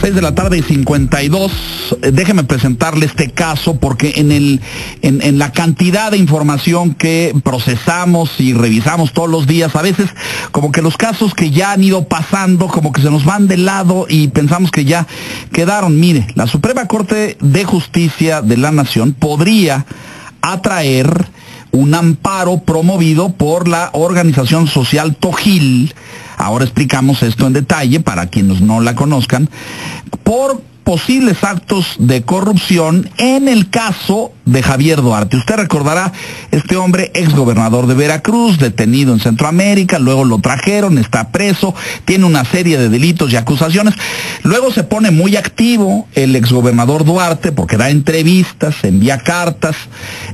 6 de la tarde y 52. Eh, Déjeme presentarle este caso porque en, el, en, en la cantidad de información que procesamos y revisamos todos los días, a veces como que los casos que ya han ido pasando, como que se nos van de lado y pensamos que ya quedaron. Mire, la Suprema Corte de Justicia de la Nación podría atraer un amparo promovido por la organización social Tojil. Ahora explicamos esto en detalle para quienes no la conozcan. Por posibles actos de corrupción en el caso de Javier Duarte. Usted recordará, este hombre, exgobernador de Veracruz, detenido en Centroamérica, luego lo trajeron, está preso, tiene una serie de delitos y acusaciones. Luego se pone muy activo el exgobernador Duarte porque da entrevistas, envía cartas,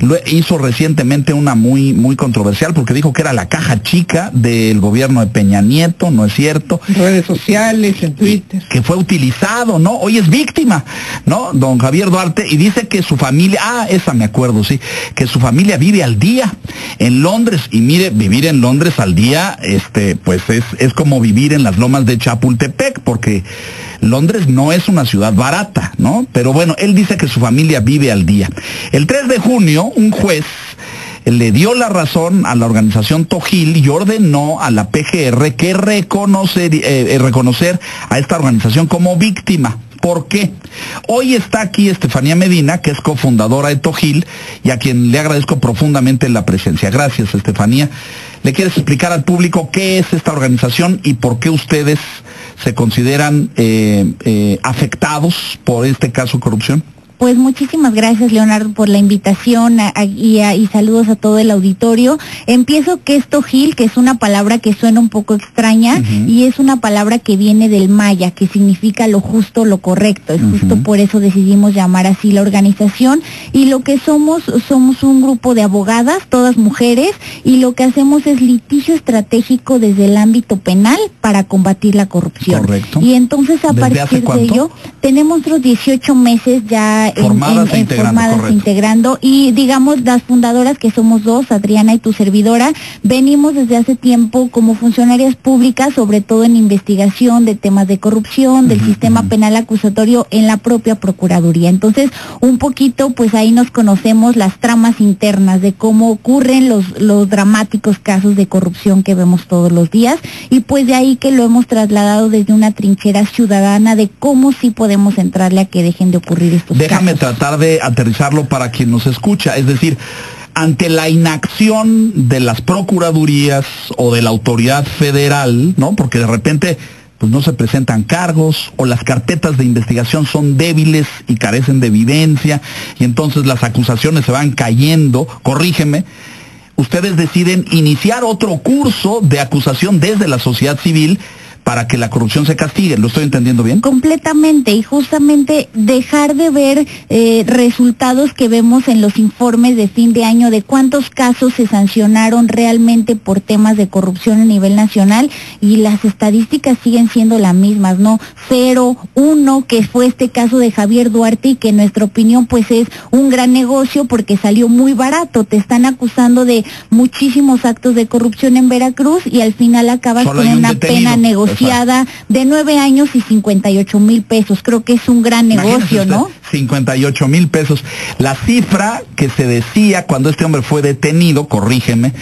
lo hizo recientemente una muy, muy controversial porque dijo que era la caja chica del gobierno de Peña Nieto, no es cierto. Redes sociales, en Twitter. Que fue utilizado, ¿no? Hoy es víctima, ¿no? Don Javier Duarte, y dice que su familia, ah, me acuerdo, sí, que su familia vive al día en Londres, y mire, vivir en Londres al día, este, pues es, es como vivir en las lomas de Chapultepec, porque Londres no es una ciudad barata, ¿no? Pero bueno, él dice que su familia vive al día. El 3 de junio, un juez le dio la razón a la organización Tojil y ordenó a la PGR que reconocer, eh, reconocer a esta organización como víctima. ¿Por qué? Hoy está aquí Estefanía Medina, que es cofundadora de Tojil y a quien le agradezco profundamente la presencia. Gracias, Estefanía. ¿Le quieres explicar al público qué es esta organización y por qué ustedes se consideran eh, eh, afectados por este caso de corrupción? Pues muchísimas gracias, Leonardo, por la invitación a, a, y, a, y, saludos a todo el auditorio. Empiezo que esto Gil, que es una palabra que suena un poco extraña uh -huh. y es una palabra que viene del maya, que significa lo justo, lo correcto. Es uh -huh. justo por eso decidimos llamar así la organización. Y lo que somos, somos un grupo de abogadas, todas mujeres, y lo que hacemos es litigio estratégico desde el ámbito penal para combatir la corrupción. Correcto. Y entonces a partir de ello, tenemos otros 18 meses ya formadas, en, en, integrando, formadas integrando y digamos las fundadoras que somos dos, Adriana y tu servidora, venimos desde hace tiempo como funcionarias públicas, sobre todo en investigación de temas de corrupción, del uh -huh, sistema uh -huh. penal acusatorio en la propia Procuraduría. Entonces, un poquito, pues ahí nos conocemos las tramas internas de cómo ocurren los, los dramáticos casos de corrupción que vemos todos los días y pues de ahí que lo hemos trasladado desde una trinchera ciudadana de cómo sí podemos entrarle a que dejen de ocurrir estos Déjame Déjame tratar de aterrizarlo para quien nos escucha. Es decir, ante la inacción de las procuradurías o de la autoridad federal, ¿no? Porque de repente pues no se presentan cargos o las carpetas de investigación son débiles y carecen de evidencia y entonces las acusaciones se van cayendo, corrígeme, ustedes deciden iniciar otro curso de acusación desde la sociedad civil para que la corrupción se castigue. ¿Lo estoy entendiendo bien? Completamente, y justamente dejar de ver eh, resultados que vemos en los informes de fin de año de cuántos casos se sancionaron realmente por temas de corrupción a nivel nacional y las estadísticas siguen siendo las mismas, ¿no? Cero, uno, que fue este caso de Javier Duarte y que en nuestra opinión pues es un gran negocio porque salió muy barato. Te están acusando de muchísimos actos de corrupción en Veracruz y al final acabas Solo con un una detenido. pena negociada de nueve años y 58 mil pesos. Creo que es un gran negocio, ¿no? 58 mil pesos. La cifra que se decía cuando este hombre fue detenido, corrígeme,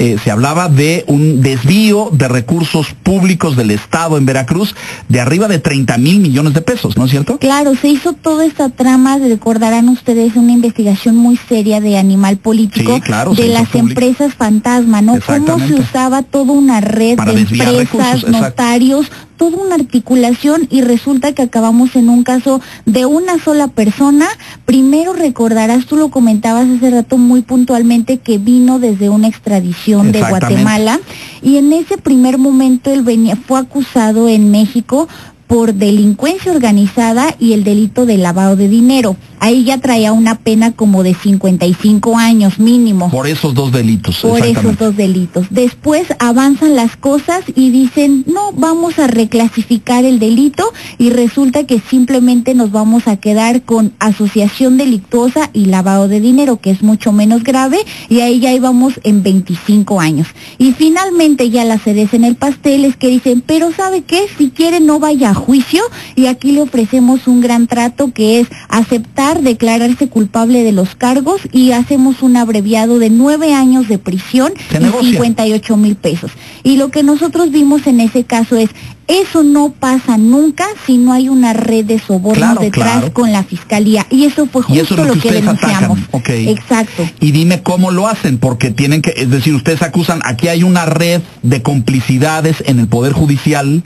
eh, se hablaba de un desvío de recursos públicos del Estado en Veracruz de arriba de 30 mil millones de pesos, ¿no es cierto? Claro, se hizo toda esta trama, recordarán ustedes, una investigación muy seria de animal político sí, claro, de las público. empresas fantasma, ¿no? Cómo se usaba toda una red Para de empresas, recursos, notarios, toda una articulación y resulta que acabamos en un caso de una sola persona. Primero recordarás, tú lo comentabas hace rato muy puntualmente, que vino desde una extradición de Guatemala y en ese primer momento él venía, fue acusado en México por delincuencia organizada y el delito de lavado de dinero. Ahí ya traía una pena como de 55 años mínimo. Por esos dos delitos. Por esos dos delitos. Después avanzan las cosas y dicen, no, vamos a reclasificar el delito y resulta que simplemente nos vamos a quedar con asociación delictuosa y lavado de dinero, que es mucho menos grave, y ahí ya íbamos en 25 años. Y finalmente ya la cereza en el pastel es que dicen, pero ¿sabe qué? Si quiere no vaya a juicio y aquí le ofrecemos un gran trato que es aceptar, declararse culpable de los cargos y hacemos un abreviado de nueve años de prisión y 58 mil pesos. Y lo que nosotros vimos en ese caso es, eso no pasa nunca si no hay una red de soborno detrás con la fiscalía. Y eso fue justo lo, que, denunciamos. Exacto. Y dime cómo lo hacen, porque tienen que, es decir, ustedes acusan, aquí hay una red de complicidades en el Poder Judicial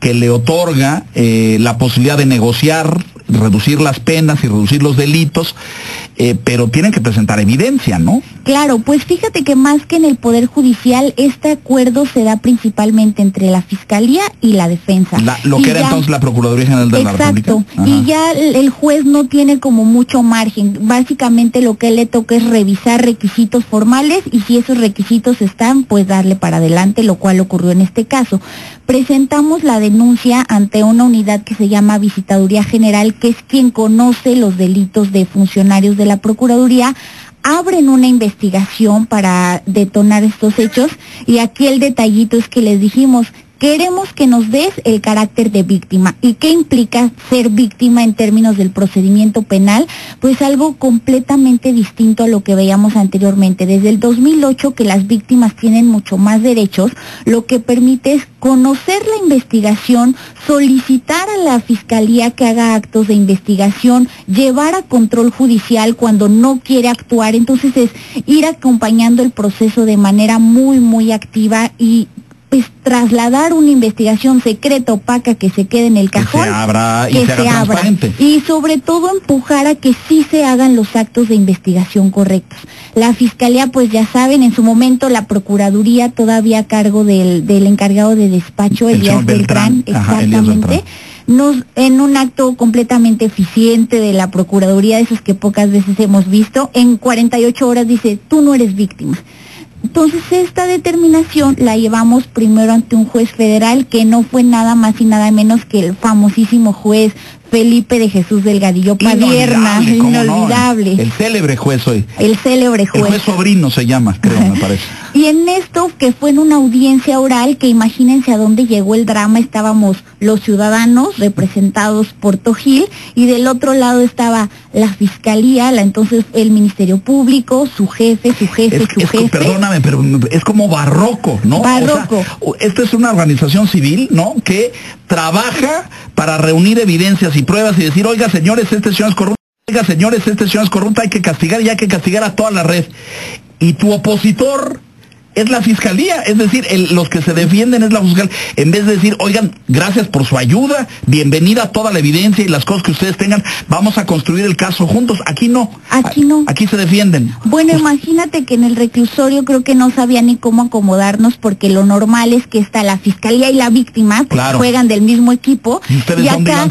que le otorga eh, la posibilidad de negociar reducir las penas y reducir los delitos, eh, pero tienen que presentar evidencia, ¿no? Claro, pues fíjate que más que en el Poder Judicial, este acuerdo se da principalmente entre la Fiscalía y la Defensa. lo que era entonces la Procuraduría General de la República. Exacto, y ya el juez no tiene como mucho margen. Básicamente lo que le toca es revisar requisitos formales y si esos requisitos están, pues darle para adelante, lo cual ocurrió en este caso. Presentamos la denuncia ante una unidad que se llama Visitaduría General que es quien conoce los delitos de funcionarios de la Procuraduría, abren una investigación para detonar estos hechos. Y aquí el detallito es que les dijimos, Queremos que nos des el carácter de víctima. ¿Y qué implica ser víctima en términos del procedimiento penal? Pues algo completamente distinto a lo que veíamos anteriormente. Desde el 2008 que las víctimas tienen mucho más derechos, lo que permite es conocer la investigación, solicitar a la fiscalía que haga actos de investigación, llevar a control judicial cuando no quiere actuar. Entonces es ir acompañando el proceso de manera muy, muy activa y pues trasladar una investigación secreta opaca que se quede en el cajón, que se abra y se, abra y sobre todo empujar a que sí se hagan los actos de investigación correctos. La fiscalía, pues ya saben, en su momento la procuraduría todavía a cargo del, del encargado de despacho, Elías Beltrán, exactamente. Nos, en un acto completamente eficiente de la Procuraduría, de esos que pocas veces hemos visto, en 48 horas dice, tú no eres víctima. Entonces esta determinación la llevamos primero ante un juez federal que no fue nada más y nada menos que el famosísimo juez Felipe de Jesús Delgadillo Padierna, inolvidable. El célebre juez hoy. El célebre juez. El juez sobrino se llama, creo, me parece. Y en esto, que fue en una audiencia oral, que imagínense a dónde llegó el drama, estábamos los ciudadanos representados por Tojil y del otro lado estaba la fiscalía, la entonces el Ministerio Público, su jefe, su jefe, su jefe. Perdóname, pero es como barroco, ¿no? Barroco. esta es una organización civil, ¿no? Que trabaja para reunir evidencias y pruebas y decir, oiga señores, este señor es corrupto, oiga señores, este señor es corrupto, hay que castigar y hay que castigar a toda la red. Y tu opositor es la fiscalía, es decir, los que se defienden es la fiscalía. En vez de decir, oigan, gracias por su ayuda, bienvenida a toda la evidencia y las cosas que ustedes tengan, vamos a construir el caso juntos. Aquí no. Aquí no. Aquí se defienden. Bueno, pues imagínate que en el reclusorio creo que no sabía ni cómo acomodarnos porque lo normal es que está la fiscalía y la víctima, que juegan del mismo equipo. Y ustedes y acá,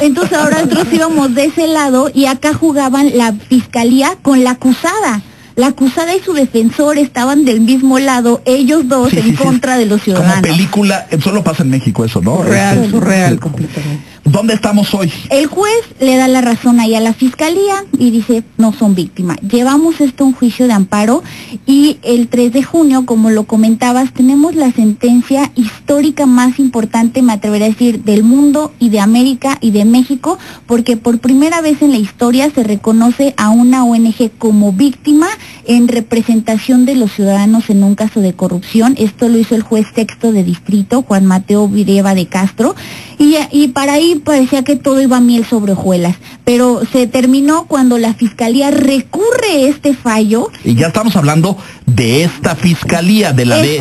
entonces ahora nosotros íbamos de ese lado y acá jugaban la fiscalía con la acusada. La acusada y su defensor estaban del mismo lado, ellos dos en contra de los ciudadanos. Como película, solo pasa en México eso, ¿no? Real, surreal, completamente. ¿Dónde estamos hoy? El juez le da la razón ahí a la fiscalía y dice no son víctimas. Llevamos esto a un juicio de amparo y el 3 de junio, como lo comentabas, tenemos la sentencia histórica más importante, me atrevería a decir, del mundo y de América y de México, porque por primera vez en la historia se reconoce a una ONG como víctima en representación de los ciudadanos en un caso de corrupción. Esto lo hizo el juez sexto de distrito, Juan Mateo Vireva de Castro, y, y para ahí parecía que todo iba miel sobre hojuelas, pero se terminó cuando la fiscalía recurre este fallo. Y ya estamos hablando de esta fiscalía, de la de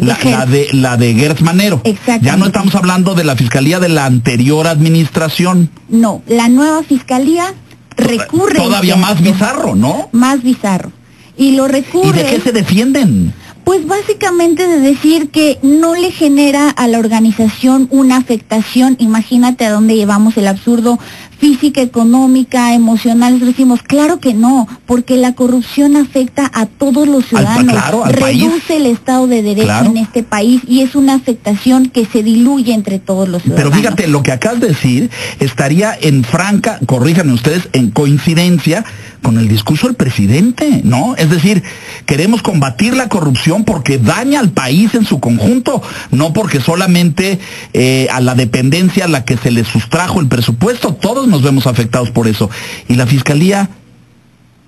la, de la de Gertz Manero. Ya no estamos hablando de la fiscalía de la anterior administración. No, la nueva fiscalía recurre. Todavía más bizarro, ¿no? Más bizarro. Y lo recurre. ¿Y de qué se defienden? Pues básicamente de decir que no le genera a la organización una afectación, imagínate a dónde llevamos el absurdo física, económica, emocional, decimos, claro que no, porque la corrupción afecta a todos los ciudadanos, reduce el Estado de Derecho en este país y es una afectación que se diluye entre todos los ciudadanos. Pero fíjate, lo que acabas de decir estaría en franca, corríjanme ustedes, en coincidencia con el discurso del presidente, ¿no? Es decir, queremos combatir la corrupción porque daña al país en su conjunto, no porque solamente eh, a la dependencia a la que se le sustrajo el presupuesto, todos nos vemos afectados por eso. Y la fiscalía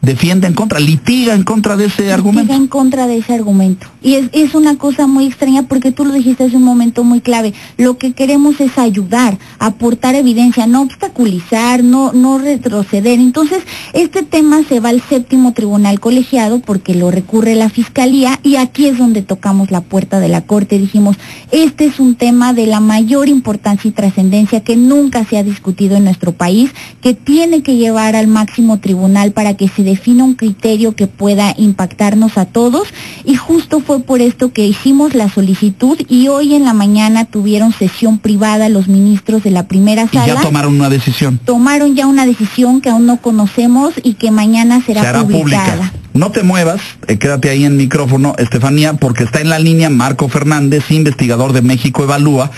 defiende en contra, litiga en contra de ese argumento. Litiga en contra de ese argumento. Y es, es una cosa muy extraña porque tú lo dijiste hace un momento muy clave. Lo que queremos es ayudar, aportar evidencia, no obstaculizar, no, no retroceder. Entonces, este tema se va al séptimo tribunal colegiado porque lo recurre la fiscalía y aquí es donde tocamos la puerta de la corte. Dijimos, este es un tema de la mayor importancia y trascendencia que nunca se ha discutido en nuestro país, que tiene que llevar al máximo tribunal para que se defina un criterio que pueda impactarnos a todos y justo fue por esto que hicimos la solicitud y hoy en la mañana tuvieron sesión privada los ministros de la primera sala. Y ya tomaron una decisión. Tomaron ya una decisión que aún no conocemos y que mañana será, publicada. No te muevas, eh, quédate ahí en micrófono, Estefanía, porque está en la línea Marco Fernández, investigador de México Evalúa,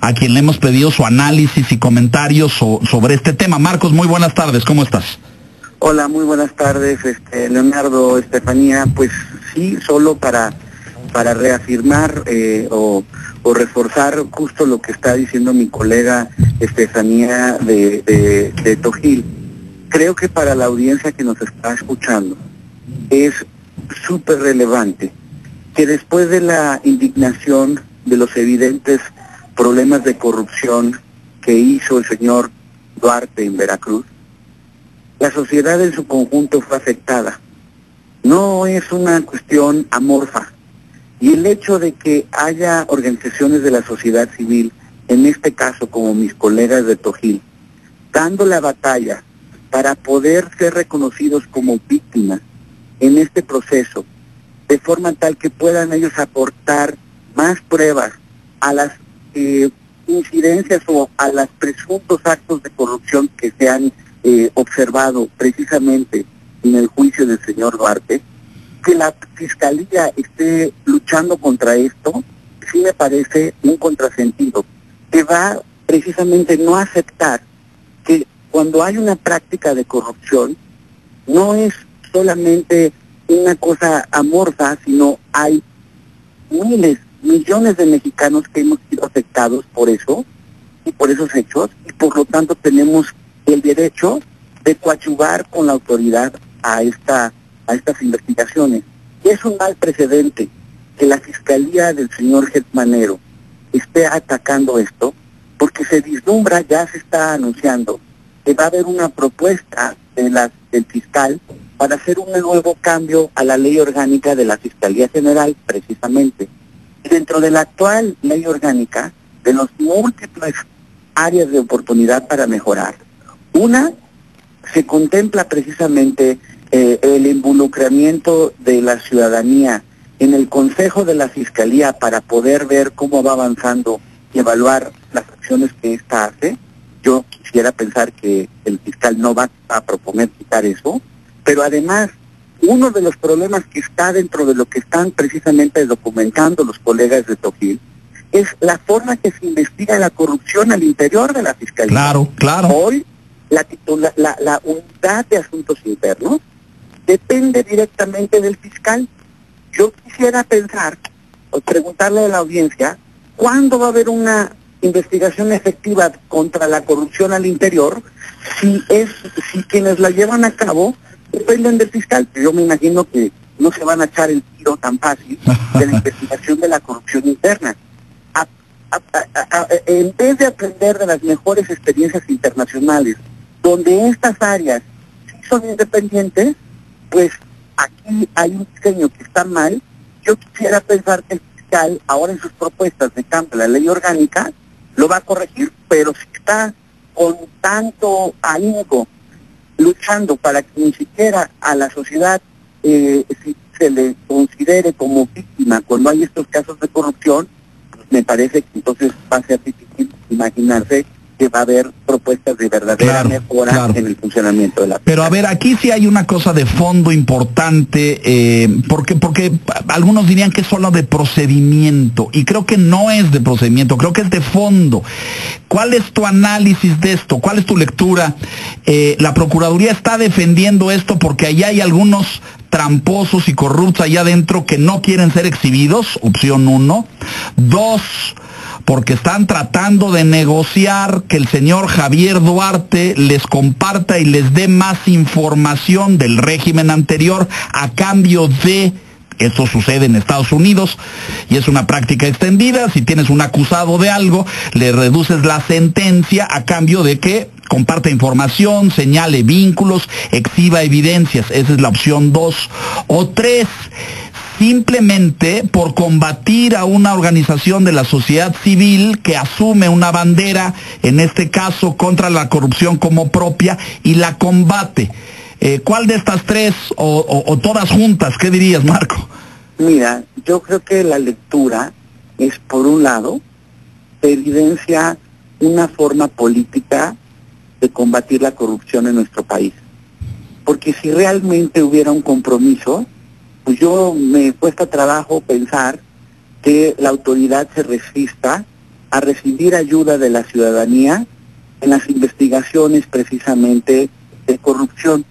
a quien le hemos pedido su análisis y comentarios sobre este tema. Marcos, muy buenas tardes, ¿cómo estás? Hola, muy buenas tardes, este, Leonardo, Estefanía. Pues sí, solo para, para reafirmar eh, o, reforzar justo lo que está diciendo mi colega Estefanía de, de. Creo que para la audiencia que nos está escuchando es súper relevante que después de la indignación de los evidentes problemas de corrupción que hizo el señor Duarte en Veracruz, la sociedad en su conjunto fue afectada. No es una cuestión amorfa. Y el hecho de que haya organizaciones de la sociedad civil, en este caso como mis colegas de Tojil, dando la batalla para poder ser reconocidos como víctimas en este proceso, de forma tal que puedan ellos aportar más pruebas a las eh, incidencias o a los presuntos actos de corrupción que se han eh, observado precisamente en el juicio del señor Duarte, que la fiscalía esté luchando contra esto, sí me parece un contrasentido, que va precisamente no aceptar que cuando hay una práctica de corrupción, no es solamente una cosa amorfa, sino hay miles, millones de mexicanos que hemos sido afectados por eso y por esos hechos, y por lo tanto tenemos el derecho de coachugar con la autoridad a esta a estas investigaciones. Es un mal precedente que la Fiscalía del señor Getmanero esté atacando esto, porque se vislumbra, ya se está anunciando, que va a haber una propuesta del fiscal para hacer un nuevo cambio a la ley orgánica de la Fiscalía General, precisamente. Dentro de la actual ley orgánica, de los múltiples áreas de oportunidad para mejorar, una, se contempla precisamente eh, el involucramiento de la ciudadanía en el Consejo de la Fiscalía para poder ver cómo va avanzando y evaluar las acciones que ésta hace. Yo quisiera pensar que el fiscal no va a proponer quitar eso, pero además uno de los problemas que está dentro de lo que están precisamente documentando los colegas de Tojil es la forma que se investiga la corrupción al interior de la Fiscalía. Claro, claro. Hoy la, la, la, unidad de asuntos internos depende directamente del fiscal. Yo quisiera pensar o preguntarle a la audiencia, ¿cuándo va a haber una investigación efectiva contra la corrupción al interior si es si quienes la llevan a cabo dependen del fiscal? Yo me imagino que no se van a echar el tiro tan fácil de la investigación de la corrupción interna. en vez de aprender de las mejores experiencias internacionales donde estas áreas son independientes, pues aquí hay un diseño que está mal. Yo quisiera pensar que el fiscal, ahora en sus propuestas de cambio de la ley orgánica, lo va a corregir, pero si está con tanto ahínco luchando para que ni siquiera a la sociedad eh, se le considere como víctima cuando hay estos casos de corrupción, pues me parece que entonces va a ser difícil imaginarse que va a haber propuestas de verdadera Claro, mejora claro. en el funcionamiento de la Pero a ver, aquí sí hay una cosa de fondo importante, eh, porque, porque algunos dirían que es solo de procedimiento, y creo que no es de procedimiento, creo que es de fondo. ¿Cuál es tu análisis de esto? ¿Cuál es tu lectura? Eh, la Procuraduría está defendiendo esto porque allá hay algunos tramposos y corruptos allá adentro que no quieren ser exhibidos, opción uno. Dos, porque están tratando de negociar que el señor Javier Duarte les comparta y les dé más información del régimen anterior a cambio de eso sucede en Estados Unidos y es una práctica extendida. Si tienes un acusado de algo, le reduces la sentencia a cambio de que comparta información, señale vínculos, exhiba evidencias. Esa es la opción dos. O tres, simplemente por combatir a una organización de la sociedad civil que asume una bandera, en este caso contra la corrupción como propia, y la combate. Eh, ¿Cuál de estas tres o, o- o todas juntas? ¿Qué dirías, Marco? Mira, yo creo que la lectura es, por un lado, evidencia una forma política de combatir la corrupción en nuestro país. Porque si realmente hubiera un compromiso, pues yo me cuesta trabajo pensar que la autoridad se resista a recibir ayuda de la ciudadanía en las investigaciones precisamente de corrupción.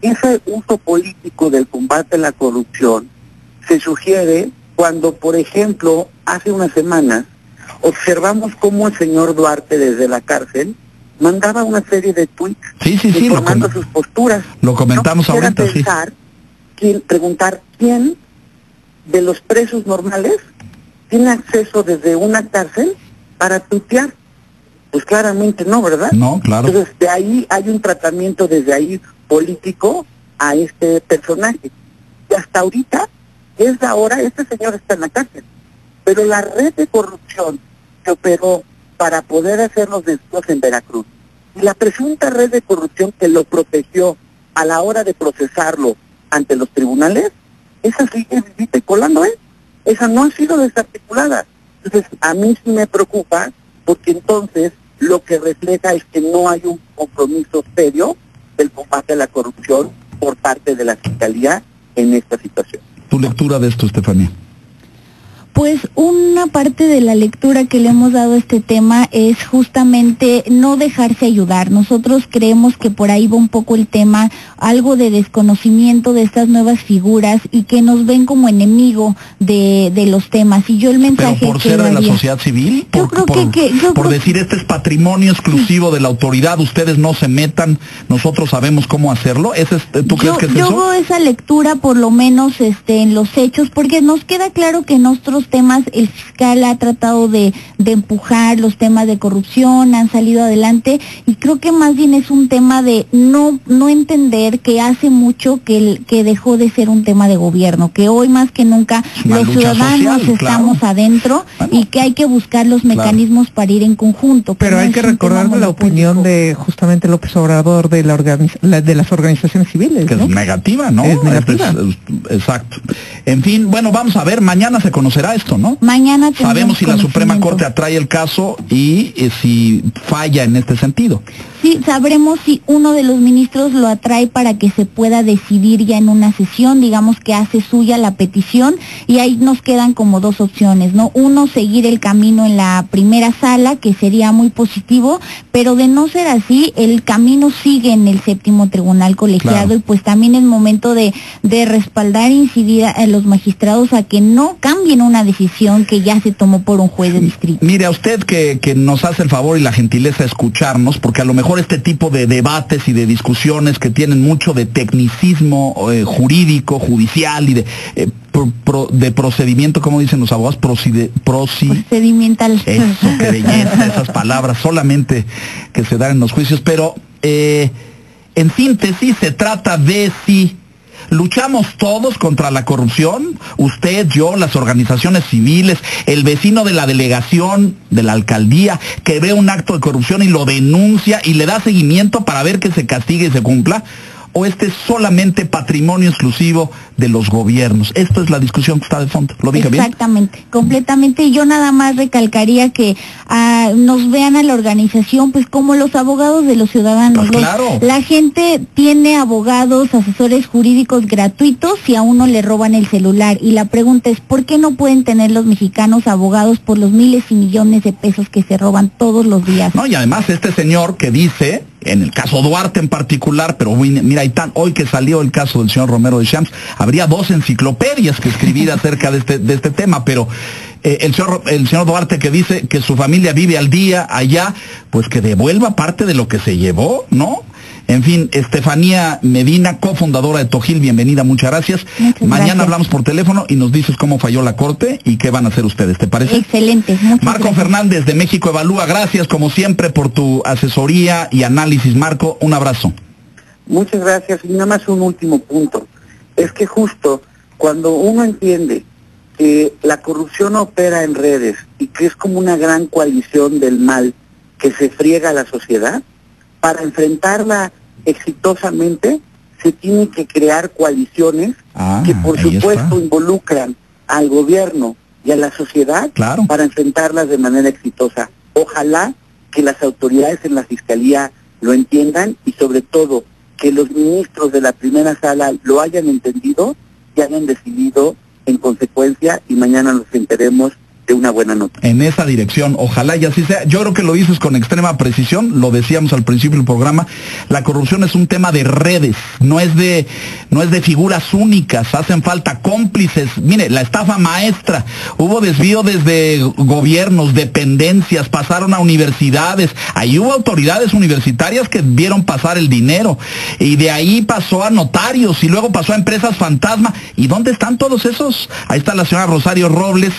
Ese uso político del combate a la corrupción se sugiere cuando, por ejemplo, hace unas semanas observamos cómo el señor Duarte desde la cárcel mandaba una serie de tweets Sí, sí, sí, lo, informando sus posturas. lo comentamos quisiera ahorita, sí. Preguntar quién de los presos normales tiene acceso desde una cárcel para tuitear. Pues claramente no, ¿verdad? No, claro. Entonces, de ahí hay un tratamiento desde ahí político a este personaje. Y hasta ahorita, es ahora, este señor está en la cárcel. Pero la red de corrupción que operó para poder hacer los desvíos en Veracruz y la presunta red de corrupción que lo protegió a la hora de procesarlo ante los tribunales, esa sigue vivita y colando, ¿eh? Esa no ha sido desarticulada. Entonces, a mí sí me preocupa porque entonces lo que refleja es que no hay un compromiso serio del combate a la corrupción por parte de la Fiscalía en esta situación. Tu lectura de esto, Estefanía. Pues una parte de la lectura que le hemos dado a este tema es justamente no dejarse ayudar. Nosotros creemos que por ahí va un poco el tema, algo de desconocimiento de estas nuevas figuras y que nos ven como enemigo de, de los temas. Y yo el Pero mensaje por que ser de la sociedad civil, Yo por, creo por- que- que- yo por creo- decir este es patrimonio exclusivo de la autoridad, ustedes no se metan, nosotros sabemos cómo hacerlo. ¿Ese es, ¿Tú crees yo, que es yo eso? veo esa lectura por lo menos este en los hechos porque nos queda claro que en otros temas el fiscal ha tratado de, de empujar los temas de corrupción han salido adelante y creo que más bien es un tema de no no entender que hace mucho que el, que dejó de ser un tema de gobierno que hoy más que nunca una los ciudadanos social, claro. estamos adentro Bueno. y que hay que buscar los Claro. mecanismos para ir en conjunto Pero no hay que recordar la opinión de justamente López Obrador de la organiz- la- de las organizaciones civiles, que ¿no? es negativa, ¿no? Es negativa. Es- es- exacto. En fin, bueno, vamos a ver, mañana se conocerá esto, ¿no? mañana Sabemos si la Suprema. Corte atrae el caso y eh, si falla en este sentido. Sí, sabremos si uno de los ministros lo atrae para que se pueda decidir ya en una sesión, digamos que hace suya la petición y ahí nos quedan como dos opciones, ¿no? Uno, seguir el camino en la primera sala, que sería muy positivo, pero de no ser así, el camino sigue en el séptimo tribunal colegiado Claro. y pues también es momento de, de respaldar e incidir a los magistrados a que no cambien una decisión que ya se tomó por un juez de distrito. Mire, a usted que, que nos hace el favor y la gentileza de escucharnos, porque a lo mejor este tipo de debates y de discusiones que tienen mucho de tecnicismo eh, jurídico, judicial y de, eh, pro- pro- de procedimiento, como dicen los abogados, procide, proci- Procedimental. Eso, qué belleza, esas palabras solamente que se dan en los juicios. Pero, eh, en síntesis, se trata de si luchamos todos contra la corrupción, usted, yo, las organizaciones civiles, el vecino de la delegación, de la alcaldía, que ve un acto de corrupción y lo denuncia y le da seguimiento para ver que se castigue y se cumpla. O este es solamente patrimonio exclusivo de los gobiernos. Esto es la discusión que está de fondo. ¿Lo dije bien? Exactamente, completamente. Y yo nada más recalcaría que ah, nos vean a la organización pues como los abogados de los ciudadanos. Pues Los- claro. La gente tiene abogados, asesores jurídicos gratuitos si a uno le roban el celular. Y la pregunta es, ¿por qué no pueden tener los mexicanos abogados por los miles y millones de pesos que se roban todos los días? No, y además este señor que dice, en el caso Duarte en particular, pero mira, y tan, hoy que salió el caso del señor Romero de Champs, habría dos enciclopedias que escribir acerca de este, de este tema, pero eh, el, señor, el señor Duarte que dice que su familia vive al día allá, pues que devuelva parte de lo que se llevó, ¿no? En fin, Estefanía Medina, cofundadora de Tojil, bienvenida, muchas gracias. Muchas Mañana gracias. hablamos por teléfono y nos dices cómo falló la corte y qué van a hacer ustedes, ¿te parece? Excelente. Muchas Marco gracias. Fernández de México Evalúa, gracias como siempre por tu asesoría y análisis. Marco, un abrazo. Muchas gracias. Y nada más un último punto. Es que justo cuando uno entiende que la corrupción opera en redes y que es como una gran coalición del mal que se friega a la sociedad, para enfrentarla exitosamente se tienen que crear coaliciones Ah, que por supuesto está. involucran al gobierno y a la sociedad Claro. para enfrentarlas de manera exitosa. Ojalá que las autoridades en la fiscalía lo entiendan y sobre todo que los ministros de la primera sala lo hayan entendido y hayan decidido en consecuencia y mañana nos enteremos una buena nota. En esa dirección, ojalá y así sea. Yo creo que lo dices con extrema precisión, lo decíamos al principio del programa, la corrupción es un tema de redes, no es de, no es de figuras únicas, hacen falta cómplices. Mire, la estafa maestra, hubo desvío desde gobiernos, dependencias, pasaron a universidades, ahí hubo autoridades universitarias que vieron pasar el dinero, y de ahí pasó a notarios, y luego pasó a empresas fantasma. ¿Y dónde están todos esos? Ahí está la señora Rosario Robles,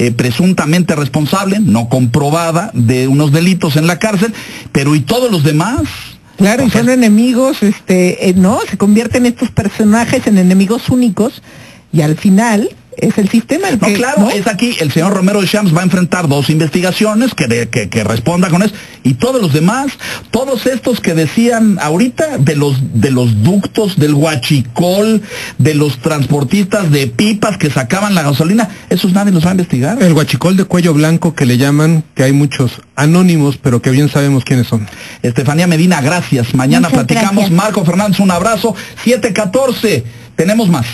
eh, presuntamente responsable, no comprobada, de unos delitos en la cárcel, pero ¿y todos los demás? Claro, O y sea, son enemigos, este, eh, ¿no? Se convierten estos personajes en enemigos únicos y al final es el sistema el No, que... claro, ¿no? es aquí, el señor Romero de Champs va a enfrentar dos investigaciones que, de- que, que responda con eso, y todos los demás, todos estos que decían ahorita de los, de los ductos, del huachicol, de los transportistas de pipas que sacaban la gasolina, esos nadie los va a investigar. El guachicol de cuello blanco que le llaman, que hay muchos anónimos, pero que bien sabemos quiénes son. Estefanía Medina, gracias. Mañana Muchas platicamos. gracias. Marco Fernández, un abrazo. 714, tenemos más.